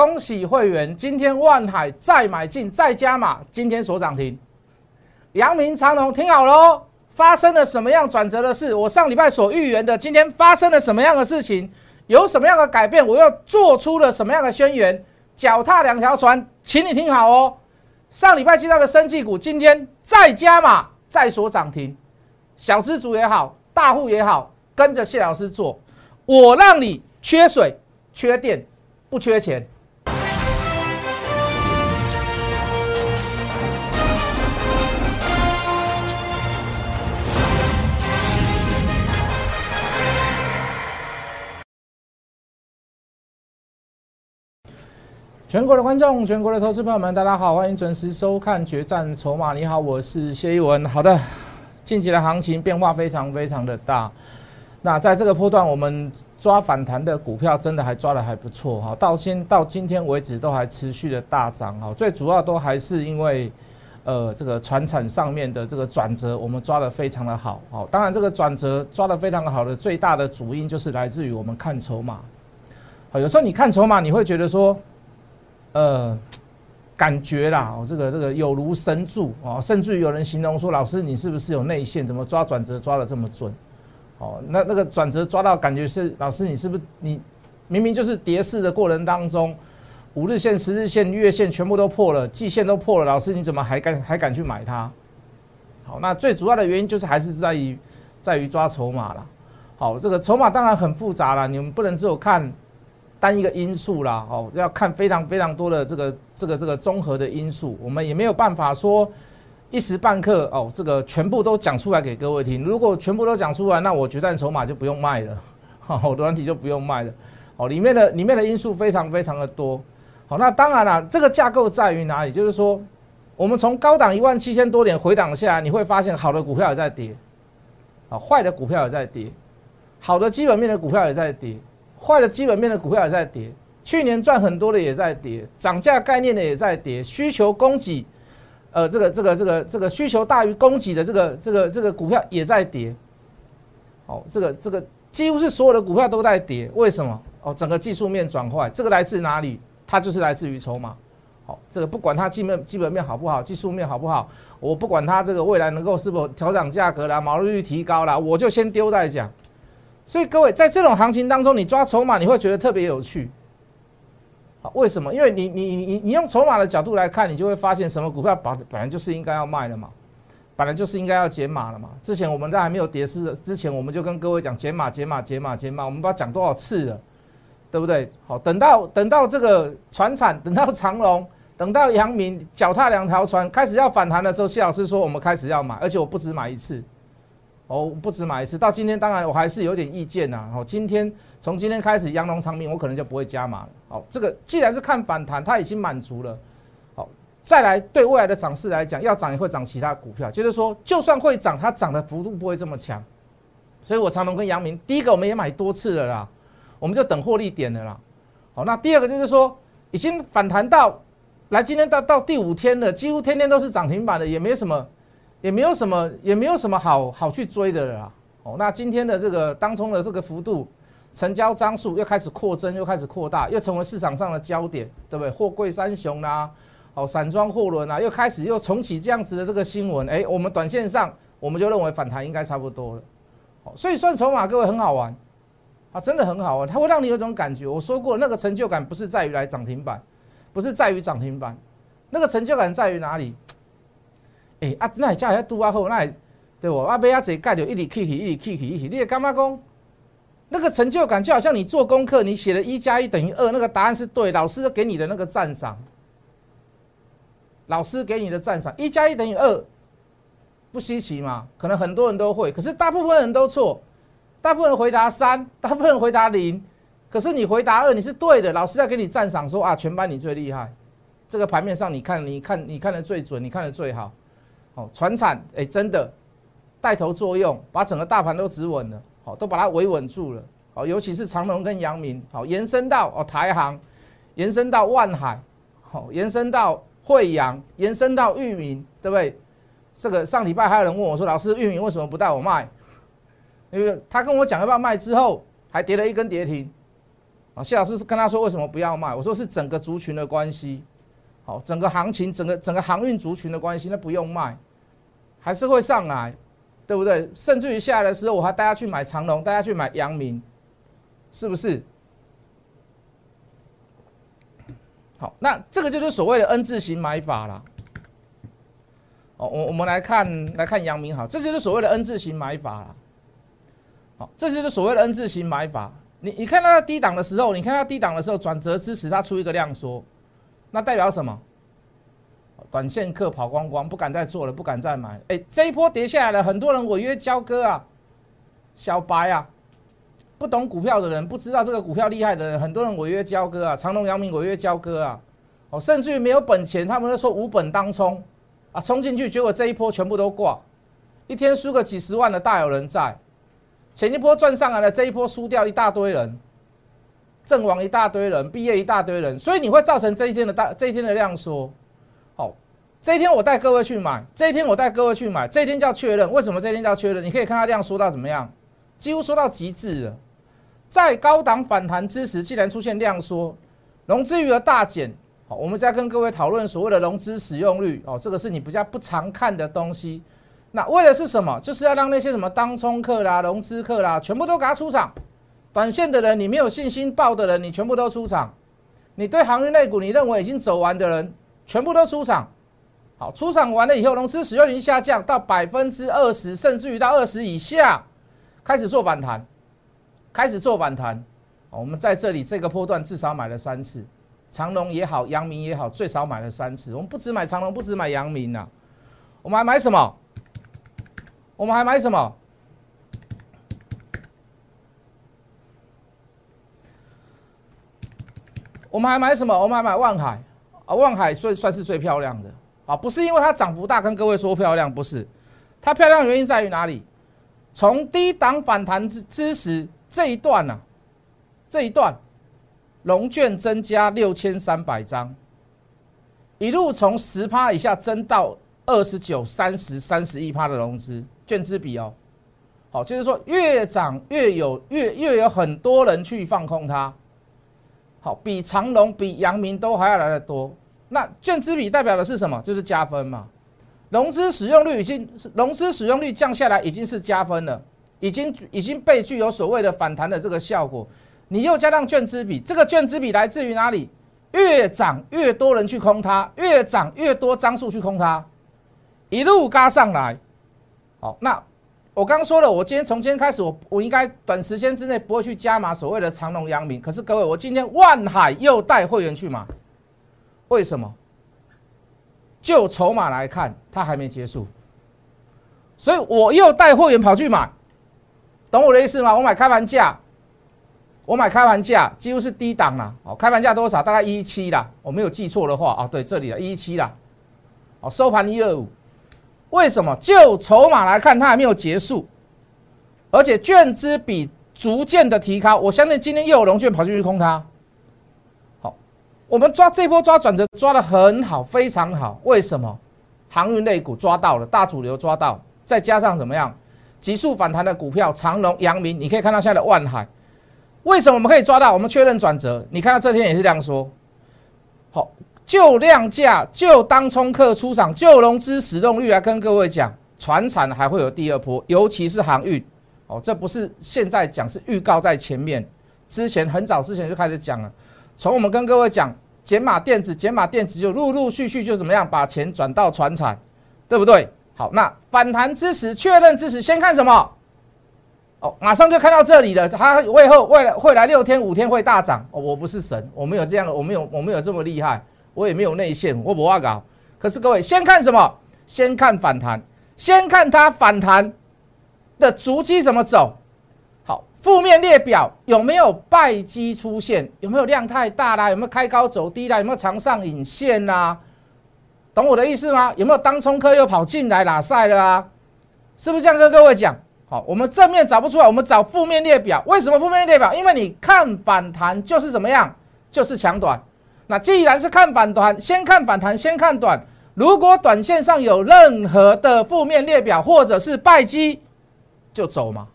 恭喜会员，今天万海再买进再加码，今天所涨停。阳明长隆听好喽，发生了什么样转折的事？我上礼拜所预言的，今天发生了什么样的事情？有什么样的改变？我又做出了什么样的宣言？脚踏两条船，请你听好哦。上礼拜接到的生技股，今天再加码再所涨停，小资主也好，大户也好，跟着谢老师做，我让你缺水、缺电、不缺钱。全国的观众，全国的投资朋友们，大家好，欢迎准时收看《决战筹码》。你好，我是谢一文。好的，近期的行情变化非常非常的大。那在这个波段，我们抓反弹的股票真的还抓的还不错哈。到今到今天为止，都还持续的大涨哈。最主要都还是因为，呃，这个船产上面的这个转折，我们抓的非常的好。好，当然这个转折抓的非常好的最大的主因就是来自于我们看筹码。好，有时候你看筹码，你会觉得说。呃，感觉啦，哦，这个这个有如神助哦，甚至于有人形容说，老师你是不是有内线？怎么抓转折抓的这么准？哦，那那个转折抓到感觉是，老师你是不是你明明就是跌势的过程当中，五日线、十日线、月线全部都破了，季线都破了，老师你怎么还敢还敢去买它？好，那最主要的原因就是还是在于在于抓筹码了。好，这个筹码当然很复杂了，你们不能只有看。单一个因素啦，哦，要看非常非常多的这个这个这个综合的因素，我们也没有办法说一时半刻哦，这个全部都讲出来给各位听。如果全部都讲出来，那我决战筹码就不用卖了，好，短体就不用卖了，哦，里面的里面的因素非常非常的多，好，那当然了，这个架构在于哪里？就是说，我们从高档一万七千多点回档下来，你会发现好的股票也在跌，啊，坏的股票也在跌，好的基本面的股票也在跌。坏的基本面的股票也在跌，去年赚很多的也在跌，涨价概念的也在跌，需求供给，呃，这个这个这个这个需求大于供给的这个这个这个股票也在跌，哦，这个这个几乎是所有的股票都在跌，为什么？哦，整个技术面转坏，这个来自哪里？它就是来自于筹码，好，这个不管它基本基本面好不好，技术面好不好，我不管它这个未来能够是否调整价格啦，毛利率提高啦，我就先丢在讲。所以各位在这种行情当中，你抓筹码，你会觉得特别有趣。好，为什么？因为你你你你用筹码的角度来看，你就会发现什么股票本本来就是应该要卖的嘛，本来就是应该要减码了嘛。之前我们在还没有跌势之前，我们就跟各位讲减码、减码、减码、减码，我们不知道讲多少次了，对不对？好，等到等到这个船产，等到长隆，等到阳明脚踏两条船开始要反弹的时候，谢老师说我们开始要买，而且我不止买一次。哦，不止买一次，到今天当然我还是有点意见呐。哦，今天从今天开始，阳龙长明我可能就不会加码了。好，这个既然是看反弹，它已经满足了。好，再来对未来的涨势来讲，要涨也会涨其他股票，就是说就算会涨，它涨的幅度不会这么强。所以我长隆跟阳明，第一个我们也买多次了啦，我们就等获利点了啦。好，那第二个就是说已经反弹到来今天到到第五天了，几乎天天都是涨停板的，也没什么。也没有什么，也没有什么好好去追的了。哦，那今天的这个当中的这个幅度，成交张数又开始扩增，又开始扩大，又成为市场上的焦点，对不对？货柜三雄啦，哦，散装货轮啊，又开始又重启这样子的这个新闻。哎，我们短线上我们就认为反弹应该差不多了。哦，所以算筹码，各位很好玩啊，真的很好玩，它会让你有种感觉。我说过，那个成就感不是在于来涨停板，不是在于涨停板，那个成就感在于哪里？哎啊，那价还拄啊好，那对我？啊，买啊，这盖就一直起起，一直起起，一直。你也干嘛讲？那个成就感就好像你做功课，你写了一加一等于二，那个答案是对，老师给你的那个赞赏，老师给你的赞赏，一加一等于二，不稀奇嘛？可能很多人都会，可是大部分人都错，大部分人回答三，大部分人回答零，可是你回答二，你是对的，老师在给你赞赏说啊，全班你最厉害，这个盘面上你看，你看，你看的最准，你看的最好。哦，船产哎，真的带头作用，把整个大盘都止稳了，好，都把它维稳住了，好，尤其是长隆跟阳明，好，延伸到哦台航，延伸到万海，好，延伸到惠阳，延伸到裕民，对不对？这个上礼拜还有人问我说，老师，裕民为什么不带我卖？因为他跟我讲要不要卖之后，还跌了一根跌停，啊，谢老师是跟他说为什么不要卖？我说是整个族群的关系，好，整个行情，整个整个航运族群的关系，那不用卖，还是会上来，对不对？甚至于下来的时候，我还带他去买长隆，带他去买阳明，是不是？好，那这个就是所谓的 N 字形买法啦。哦，我我们来看来看阳明好，这就是所谓的 N 字形买法啦。好，这就是所谓的 N 字形买法。你你看它低档的时候，你看它低档的时候转折支持，它出一个量缩，那代表什么？短线客跑光光，不敢再做了，不敢再买。哎，这一波跌下来了，很多人违约交割啊，小白啊。不懂股票的人，不知道这个股票厉害的人，很多人违约交割啊，长隆、阳明违约交割啊，哦，甚至于没有本钱，他们都说无本当冲，啊，冲进去，结果这一波全部都挂，一天输个几十万的大有人在，前一波赚上来了，这一波输掉一大堆人，阵亡一大堆人，毕业一大堆人，所以你会造成这一天的大这一天的量缩，好，这一天我带各位去买，这一天我带各位去买，这一天叫确认，为什么这一天叫确认？你可以看它量缩到怎么样，几乎缩到极致了。在高档反弹之时，既然出现量缩，融资余额大减，好，我们再跟各位讨论所谓的融资使用率哦，这个是你比较不常看的东西。那为的是什么？就是要让那些什么当冲客啦、融资客啦，全部都给他出场。短线的人，你没有信心报的人，你全部都出场。你对航运类股，你认为已经走完的人，全部都出场。好，出场完了以后，融资使用率下降到百分之二十，甚至于到二十以下，开始做反弹。开始做反弹，我们在这里这个波段至少买了三次，长隆也好，阳明也好，最少买了三次。我们不止买长隆，不止买阳明呐，我们还买什么？我们还买什么？我们还买什么？我们还买万海啊，万海算算是最漂亮的啊，不是因为它涨幅大，跟各位说漂亮，不是，它漂亮原因在于哪里？从低档反弹之之时。这一段呢，这一段，龙券增加六千三百张，一路从十趴以下增到二十九、三十、三十一趴的融资券资比哦，好，就是说越涨越有越越有很多人去放空它，好，比长隆、比阳明都还要来的多。那券资比代表的是什么？就是加分嘛。融资使用率已经融资使用率降下来，已经是加分了。已经已经被具有所谓的反弹的这个效果，你又加上券资比，这个券资比来自于哪里？越涨越多人去空它，越涨越多张数去空它，一路嘎上来。好，那我刚说了，我今天从今天开始，我我应该短时间之内不会去加码所谓的长隆、阳明。可是各位，我今天万海又带会员去买，为什么？就筹码来看，它还没结束，所以我又带会员跑去买。懂我的意思吗？我买开盘价，我买开盘价几乎是低档啦。哦，开盘价多少？大概一七啦。我没有记错的话，啊，对，这里的，一七啦。哦，收盘一二五。为什么？就筹码来看，它还没有结束，而且券资比逐渐的提高。我相信今天又有龙券跑进去空它。好，我们抓这波抓转折抓的很好，非常好。为什么？航运类股抓到了，大主流抓到，再加上怎么样？急速反弹的股票，长隆、阳明，你可以看到现在的万海，为什么我们可以抓到？我们确认转折，你看到这天也是这样说。好，就量价，就当冲客出场，就融资使用率来跟各位讲，船产还会有第二波，尤其是航运。哦，这不是现在讲，是预告在前面，之前很早之前就开始讲了。从我们跟各位讲减码电子，减码电子就陆陆续续就怎么样把钱转到船产，对不对？好，那反弹之时，确认之时，先看什么？哦，马上就看到这里了。它会后未来会来六天五天会大涨。哦，我不是神，我没有这样，我没有我没有这么厉害，我也没有内线，我不话搞。可是各位，先看什么？先看反弹，先看它反弹的足迹怎么走。好，负面列表有没有败机出现？有没有量太大啦？有没有开高走低啦？有没有长上影线啦？懂我的意思吗？有没有当冲客又跑进来拉赛了啊？是不是这样跟各位讲？好，我们正面找不出来，我们找负面列表。为什么负面列表？因为你看反弹就是怎么样，就是抢短。那既然是看反弹，先看反弹，先看短。如果短线上有任何的负面列表或者是败绩，就走嘛。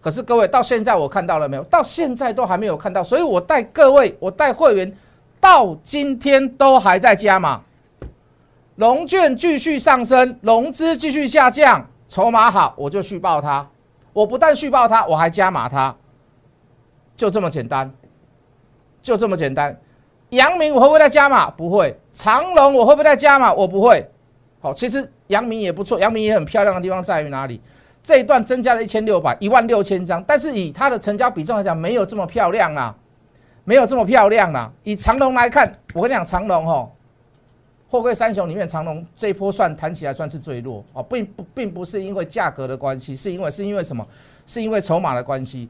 可是各位到现在我看到了没有？到现在都还没有看到，所以我带各位，我带会员到今天都还在加码。龙券继续上升，融资继续下降，筹码好我就续报它。我不但续报它，我还加码它，就这么简单，就这么简单。阳明我会不会再加码？不会。长隆我会不会再加码？我不会。好，其实阳明也不错，阳明也很漂亮的地方在于哪里？这一段增加了一千六百一万六千张，但是以它的成交比重来讲，没有这么漂亮啊，没有这么漂亮啊。以长隆来看，我跟你讲，长隆哦，货柜三雄里面，长隆这一波算弹起来算是最弱哦，并不并不是因为价格的关系，是因为是因为什么？是因为筹码的关系。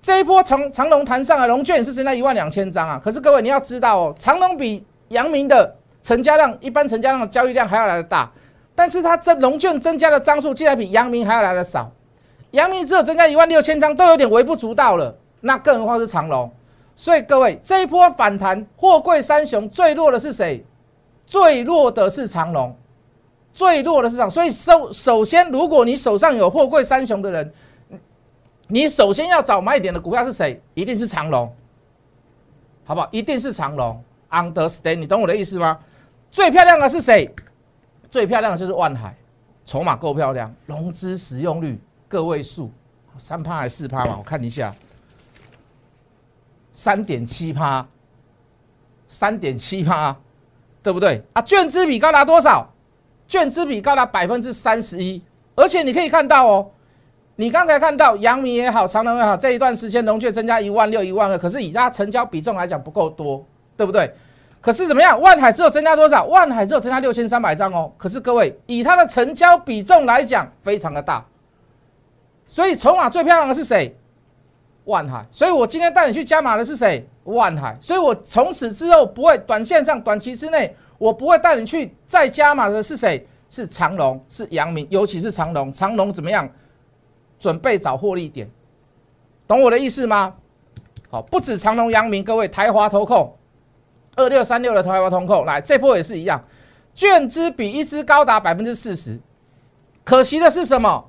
这一波长长隆弹上来，龙券是增加一万两千张啊。可是各位你要知道哦，长隆比阳明的成交量，一般成交量的交易量还要来的大，但是它增龙券增加的张数竟然比阳明还要来的少。阳明只有增加一万六千张，都有点微不足道了，那更何况是长隆。所以各位这一波反弹，货柜三雄最弱的是谁？最弱的是长隆，最弱的市场。所以首首先，如果你手上有货柜三雄的人，你首先要找买点的股票是谁？一定是长隆，好不好？一定是长隆。Understand？你懂我的意思吗？最漂亮的是谁？最漂亮的就是万海，筹码够漂亮，融资使用率个位数，三趴还是四趴嘛？我看一下，三点七趴，三点七趴，对不对？啊，券资比高达多少？券资比高达百分之三十一，而且你可以看到哦。你刚才看到阳明也好，长隆也好，这一段时间龙券增加一万六、一万二，可是以它成交比重来讲不够多，对不对？可是怎么样？万海只有增加多少？万海只有增加六千三百张哦。可是各位，以它的成交比重来讲，非常的大。所以筹码最漂亮的是谁？万海。所以我今天带你去加码的是谁？万海。所以我从此之后不会短线上、短期之内，我不会带你去再加码的是谁？是长隆，是阳明，尤其是长隆。长隆怎么样？准备找获利点，懂我的意思吗？好，不止长隆、阳明，各位台华投控二六三六的台华投控，来这波也是一样，券资比一支高达百分之四十。可惜的是什么？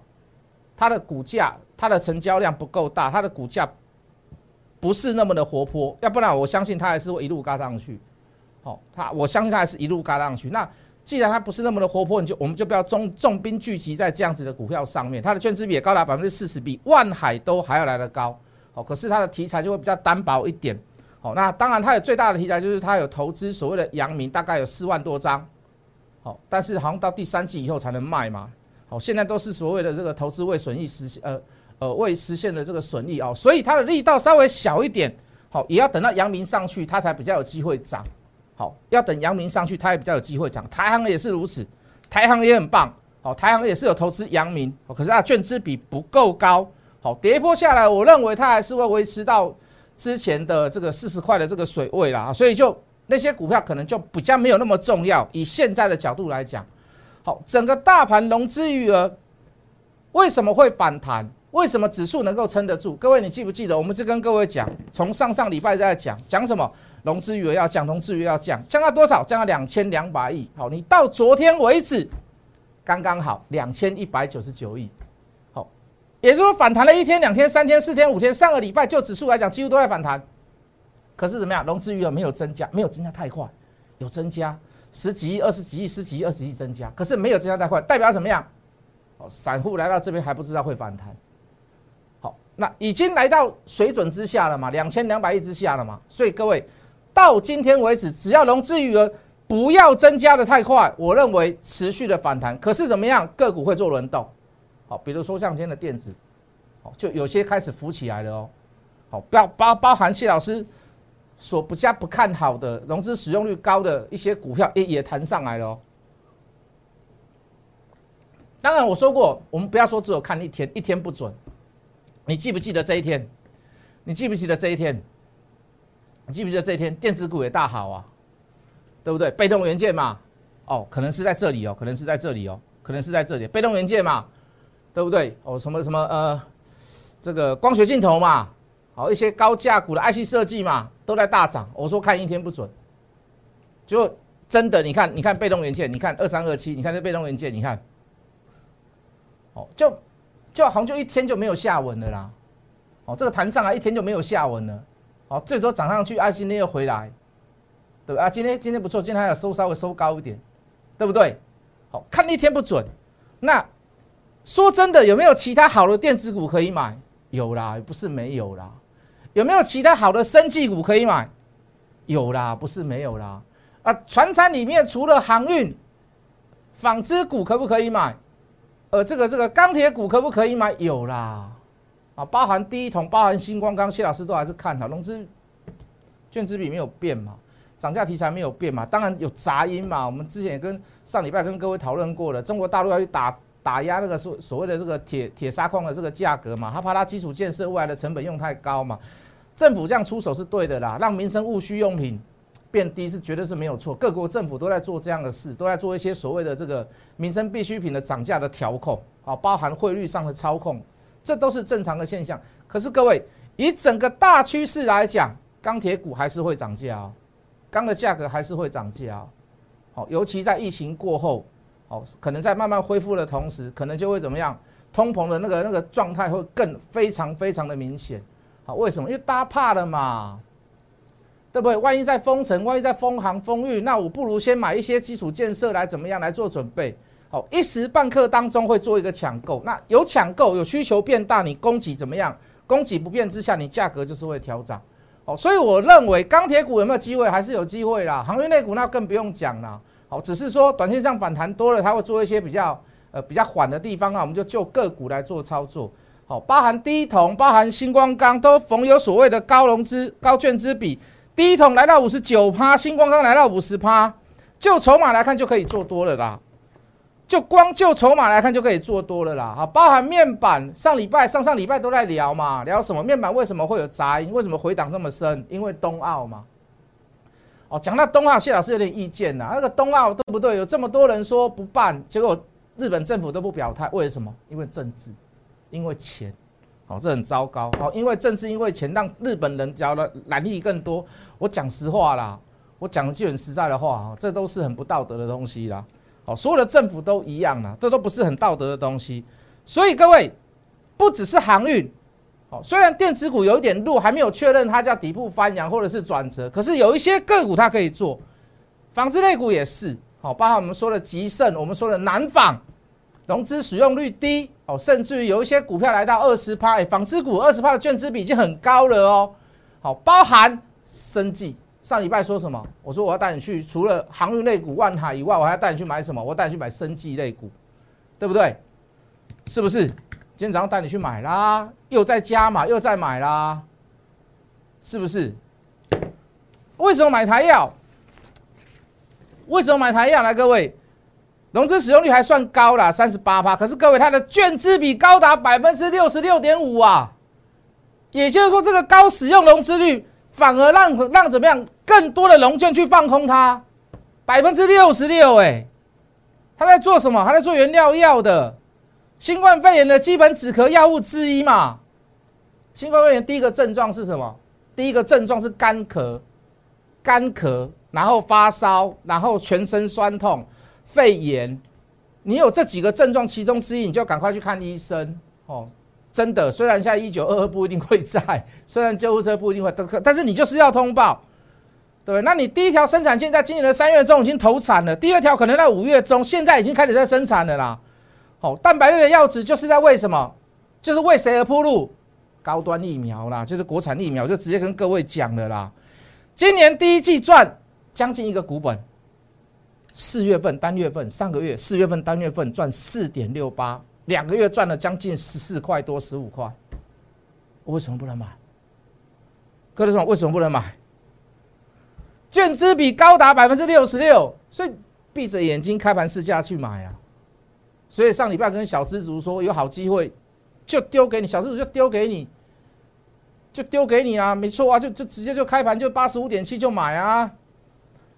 它的股价、它的成交量不够大，它的股价不是那么的活泼。要不然，我相信它还是会一路嘎上去。好，它我相信它还是一路嘎上去。那既然它不是那么的活泼，你就我们就不要重重兵聚集在这样子的股票上面。它的券资比也高达百分之四十，比万海都还要来得高。好，可是它的题材就会比较单薄一点。好，那当然它有最大的题材就是它有投资所谓的阳明，大概有四万多张。好，但是好像到第三季以后才能卖嘛。好，现在都是所谓的这个投资未损益实现，呃呃未实现的这个损益哦，所以它的力道稍微小一点。好，也要等到阳明上去，它才比较有机会涨。好，要等阳明上去，它也比较有机会涨。台行也是如此，台行也很棒。好，台行也是有投资阳明，可是它券资比不够高。好，跌破下来，我认为它还是会维持到之前的这个四十块的这个水位啦。所以就那些股票可能就比较没有那么重要。以现在的角度来讲，好，整个大盘融资余额为什么会反弹？为什么指数能够撑得住？各位，你记不记得我们是跟各位讲，从上上礼拜在讲讲什么？融资余额要降，融资余额要降，降到多少？降到两千两百亿。好，你到昨天为止，刚刚好两千一百九十九亿。好，也就是说反弹了一天、两天、三天、四天、五天。上个礼拜就指数来讲，几乎都在反弹。可是怎么样？融资余额没有增加，没有增加太快，有增加十几亿、二十几亿、十几亿、二十亿增加，可是没有增加太快，代表怎么样？哦，散户来到这边还不知道会反弹。好，那已经来到水准之下了嘛？两千两百亿之下了嘛？所以各位。到今天为止，只要融资余额不要增加的太快，我认为持续的反弹。可是怎么样，个股会做轮动，好，比如说像今天的电子，好，就有些开始浮起来了哦。好，包包包含谢老师所不加不看好的融资使用率高的一些股票，也也弹上来了哦。当然我说过，我们不要说只有看一天，一天不准。你记不记得这一天？你记不记得这一天？你记不记得这一天电子股也大好啊，对不对？被动元件嘛，哦，可能是在这里哦，可能是在这里哦，可能是在这里。被动元件嘛，对不对？哦，什么什么呃，这个光学镜头嘛，好一些高价股的 IC 设计嘛，都在大涨。我说看一天不准，就真的，你看，你看被动元件，你看二三二七，你看这被动元件，你看，哦，就就好像就一天就没有下文了啦。哦，这个弹上来一天就没有下文了，哦，最多涨上去，啊，今天又回来，对吧？啊，今天今天不错，今天还有收稍微收高一点，对不对？好看一天不准，那说真的，有没有其他好的电子股可以买？有啦，不是没有啦。有没有其他好的生技股可以买？有啦，不是没有啦。啊，船产里面除了航运、纺织股可不可以买？呃，这个这个钢铁股可不可以买？有啦。啊，包含第一桶，包含星光钢，谢老师都还是看好。融资券资比没有变嘛？涨价题材没有变嘛？当然有杂音嘛。我们之前也跟上礼拜跟各位讨论过了，中国大陆要去打打压那个所所谓的这个铁铁砂矿的这个价格嘛，他怕它基础建设未来的成本用太高嘛。政府这样出手是对的啦，让民生务需用品变低是绝对是没有错。各国政府都在做这样的事，都在做一些所谓的这个民生必需品的涨价的调控，啊，包含汇率上的操控，这都是正常的现象。可是各位，以整个大趋势来讲，钢铁股还是会涨价哦。钢的价格还是会涨价，好，尤其在疫情过后，好，可能在慢慢恢复的同时，可能就会怎么样？通膨的那个那个状态会更非常非常的明显，好，为什么？因为大家怕了嘛，对不对？万一在封城，万一在封航封域，那我不如先买一些基础建设来怎么样来做准备？好，一时半刻当中会做一个抢购，那有抢购，有需求变大，你供给怎么样？供给不变之下，你价格就是会调涨。好，所以我认为钢铁股有没有机会，还是有机会啦。航运类股那更不用讲了。好，只是说短线上反弹多了，它会做一些比较呃比较缓的地方啊，我们就就个股来做操作。好，包含第一桶，包含星光钢都逢有所谓的高融资、高券资比，第一桶来到五十九趴，星光钢来到五十趴，就筹码来看就可以做多了啦。就光就筹码来看就可以做多了啦，啊，包含面板，上礼拜、上上礼拜都在聊嘛，聊什么？面板为什么会有杂音？为什么回档这么深？因为冬奥嘛。哦，讲到冬奥，谢老师有点意见呐，那个冬奥对不对？有这么多人说不办，结果日本政府都不表态，为什么？因为政治，因为钱，哦，这很糟糕。哦，因为政治，因为钱，让日本人交的蓝利更多。我讲实话啦，我讲句很实在的话，啊，这都是很不道德的东西啦。哦，所有的政府都一样啊，这都不是很道德的东西。所以各位，不只是航运，哦，虽然电子股有一点弱，还没有确认它叫底部翻扬或者是转折，可是有一些个股它可以做。纺织类股也是，好，包括我们说的吉盛，我们说的南纺，融资使用率低，哦，甚至于有一些股票来到二十趴，纺织股二十趴的券资比已经很高了哦。好，包含生技。上礼拜说什么？我说我要带你去，除了航运类股万海以外，我还要带你去买什么？我带你去买生技类股，对不对？是不是？今天早上带你去买啦，又在加码，又在买啦，是不是？为什么买台药？为什么买台药？来，各位，融资使用率还算高啦，三十八趴。可是各位，它的券资比高达百分之六十六点五啊，也就是说，这个高使用融资率。反而让让怎么样？更多的龙券去放空它，百分之六十六哎，他在做什么？他在做原料药的新冠肺炎的基本止咳药物之一嘛。新冠肺炎第一个症状是什么？第一个症状是干咳，干咳，然后发烧，然后全身酸痛，肺炎。你有这几个症状其中之一，你就赶快去看医生哦。真的，虽然现在一九二二不一定会在，虽然救护车不一定会，但是你就是要通报，对不对？那你第一条生产线在今年的三月中已经投产了，第二条可能在五月中，现在已经开始在生产了啦。好，蛋白类的药质就是在为什么？就是为谁而铺路？高端疫苗啦，就是国产疫苗，就直接跟各位讲了啦。今年第一季赚将近一个股本，四月份单月份，上个月四月份单月份赚四点六八。两个月赚了将近十四块多，十五块，我为什么不能买？各位说为什么不能买？券资比高达百分之六十六，所以闭着眼睛开盘试价去买啊！所以上礼拜跟小资族说有好机会，就丢给你，小资族就丢给你，就丢给你啊！没错啊，就就直接就开盘就八十五点七就买啊，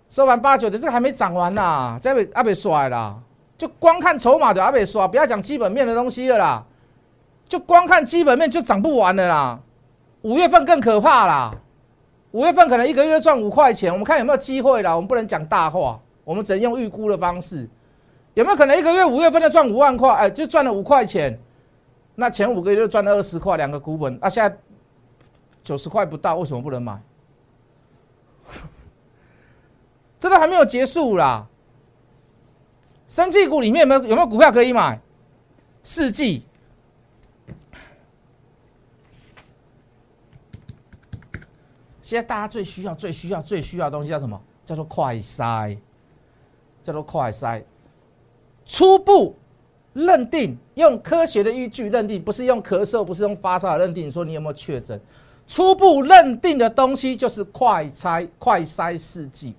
收盘八九的，这个还没涨完呢，再被阿被甩了。就光看筹码的阿北说，不要讲基本面的东西了啦，就光看基本面就涨不完了啦。五月份更可怕啦，五月份可能一个月赚五块钱，我们看有没有机会啦。我们不能讲大话，我们只能用预估的方式，有没有可能一个月五月份的赚五万块？哎，就赚了五块钱，那前五个月就赚了二十块，两个股本。啊，现在九十块不到，为什么不能买？这都还没有结束啦。生技股里面有没有有没有股票可以买？四季，现在大家最需要、最需要、最需要的东西叫什么？叫做快筛，叫做快筛。初步认定，用科学的依据认定，不是用咳嗽，不是用发烧认定。说你有没有确诊？初步认定的东西就是快筛，快筛试剂。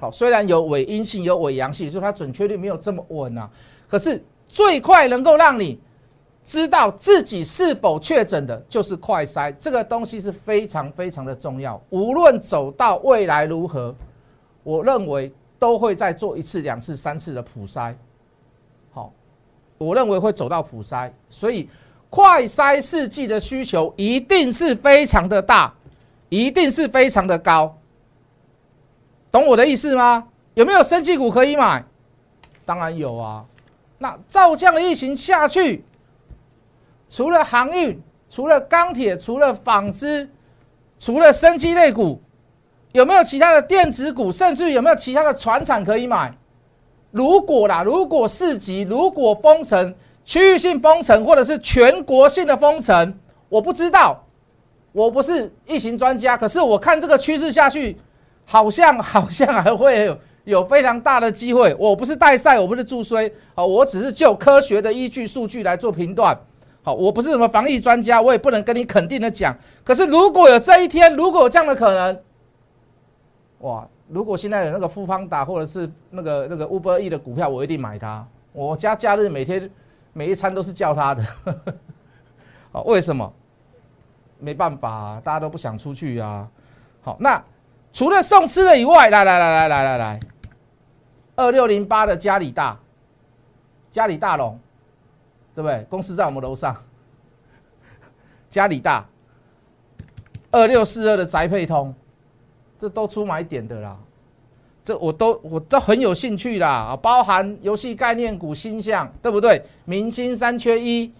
好，虽然有伪阴性，有伪阳性，所以它准确率没有这么稳啊。可是最快能够让你知道自己是否确诊的，就是快筛。这个东西是非常非常的重要。无论走到未来如何，我认为都会再做一次、两次、三次的普筛。好，我认为会走到普筛，所以快筛试剂的需求一定是非常的大，一定是非常的高。懂我的意思吗？有没有生技股可以买？当然有啊。那照这样的疫情下去，除了航运、除了钢铁、除了纺织、除了生机类股，有没有其他的电子股？甚至有没有其他的船产可以买？如果啦，如果四级，如果封城、区域性封城，或者是全国性的封城，我不知道，我不是疫情专家，可是我看这个趋势下去。好像好像还会有有非常大的机会。我不是代赛，我不是助衰，好，我只是就科学的依据数据来做评断。好，我不是什么防疫专家，我也不能跟你肯定的讲。可是如果有这一天，如果有这样的可能，哇！如果现在有那个富邦达或者是那个那个 Uber E 的股票，我一定买它。我家假日每天每一餐都是叫他的。好，为什么？没办法，大家都不想出去啊。好，那。除了送吃的以外，来来来来来来来，二六零八的嘉里大，嘉里大龙，对不对？公司在我们楼上。嘉里大，二六四二的宅配通，这都出买点的啦，这我都我都很有兴趣啦，包含游戏概念股星象，对不对？明星三缺一，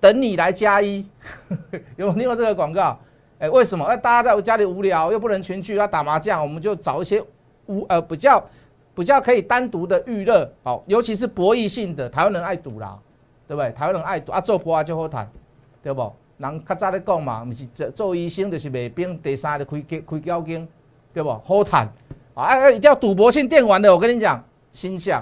等你来加一，有没有这个广告？哎，为什么？哎，大家在家里无聊，又不能群聚，要打麻将，我们就找一些无呃比较比较可以单独的娱乐，好，尤其是博弈性的，台湾人爱赌啦，对不对？台湾人爱赌啊，做博啊就好谈，对不？人较早咧讲嘛，不是做做医生就是卖兵，第三就开开交经，对不？好谈啊！哎，一定要赌博性电玩的，我跟你讲，心想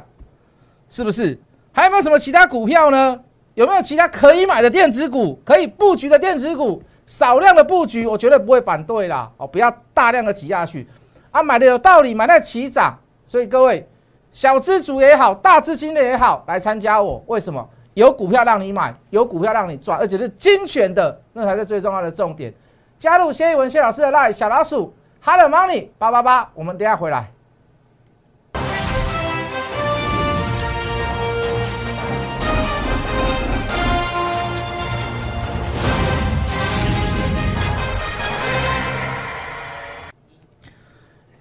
是不是？还有没有什么其他股票呢？有没有其他可以买的电子股，可以布局的电子股？少量的布局，我绝对不会反对啦。哦，不要大量的挤下去，啊，买的有道理，买在起涨。所以各位，小资主也好，大资金的也好，来参加我。为什么？有股票让你买，有股票让你赚，而且是精选的，那才是最重要的重点。加入谢一文谢老师的 line 小老鼠，Hello Money 八八八，我们等下回来。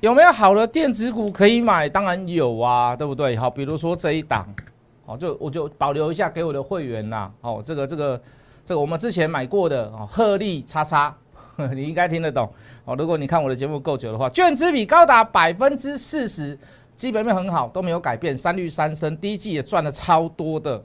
有没有好的电子股可以买？当然有啊，对不对？好，比如说这一档，好，就我就保留一下给我的会员呐。哦，这个这个这个我们之前买过的哦，鹤立叉叉，你应该听得懂。哦，如果你看我的节目够久的话，券资比高达百分之四十，基本面很好，都没有改变，三率三升，第一季也赚了超多的。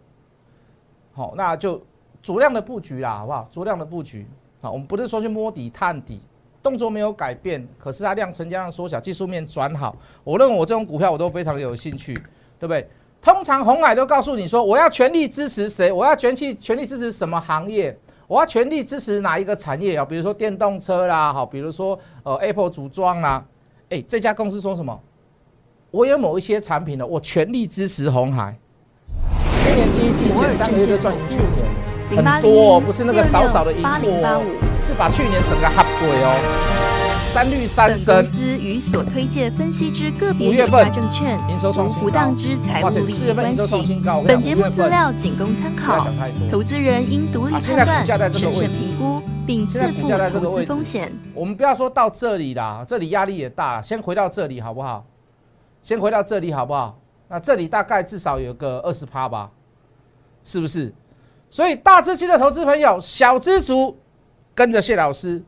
好，那就足量的布局啦，好不好？足量的布局。好，我们不是说去摸底探底。动作没有改变，可是它量成交量缩小，技术面转好。我认为我这种股票我都非常有兴趣，对不对？通常红海都告诉你说，我要全力支持谁？我要全力全力支持什么行业？我要全力支持哪一个产业啊？比如说电动车啦，好，比如说呃 Apple 组装啦。哎，这家公司说什么？我有某一些产品呢，我全力支持红海。今年第一季前三个月就赚赢去年。很多，不是那个少少的一波，是把去年整个哈鬼哦，三绿三升。公司与所推荐分析之个别有价证券无不当之财务利益关系。本节目资料仅供参考，投资人应独立判断、审慎评估，并自负投资风险。我们不要说到这里啦，这里压力也大，先回到这里好不好？先回到这里好不好？那这里大概至少有个二十趴吧，是不是？所以大资金的投资朋友，小资族跟着谢老师，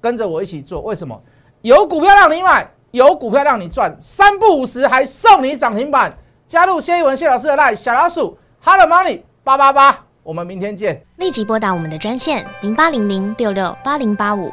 跟着我一起做。为什么？有股票让你买，有股票让你赚，三不五十还送你涨停板。加入谢一文谢老师的那小老鼠 Hello Money 八八八，我们明天见。立即拨打我们的专线零八零零六六八零八五